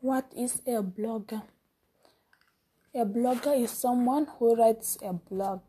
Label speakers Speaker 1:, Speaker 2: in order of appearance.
Speaker 1: What is a blogger? A blogger is someone who writes a blog.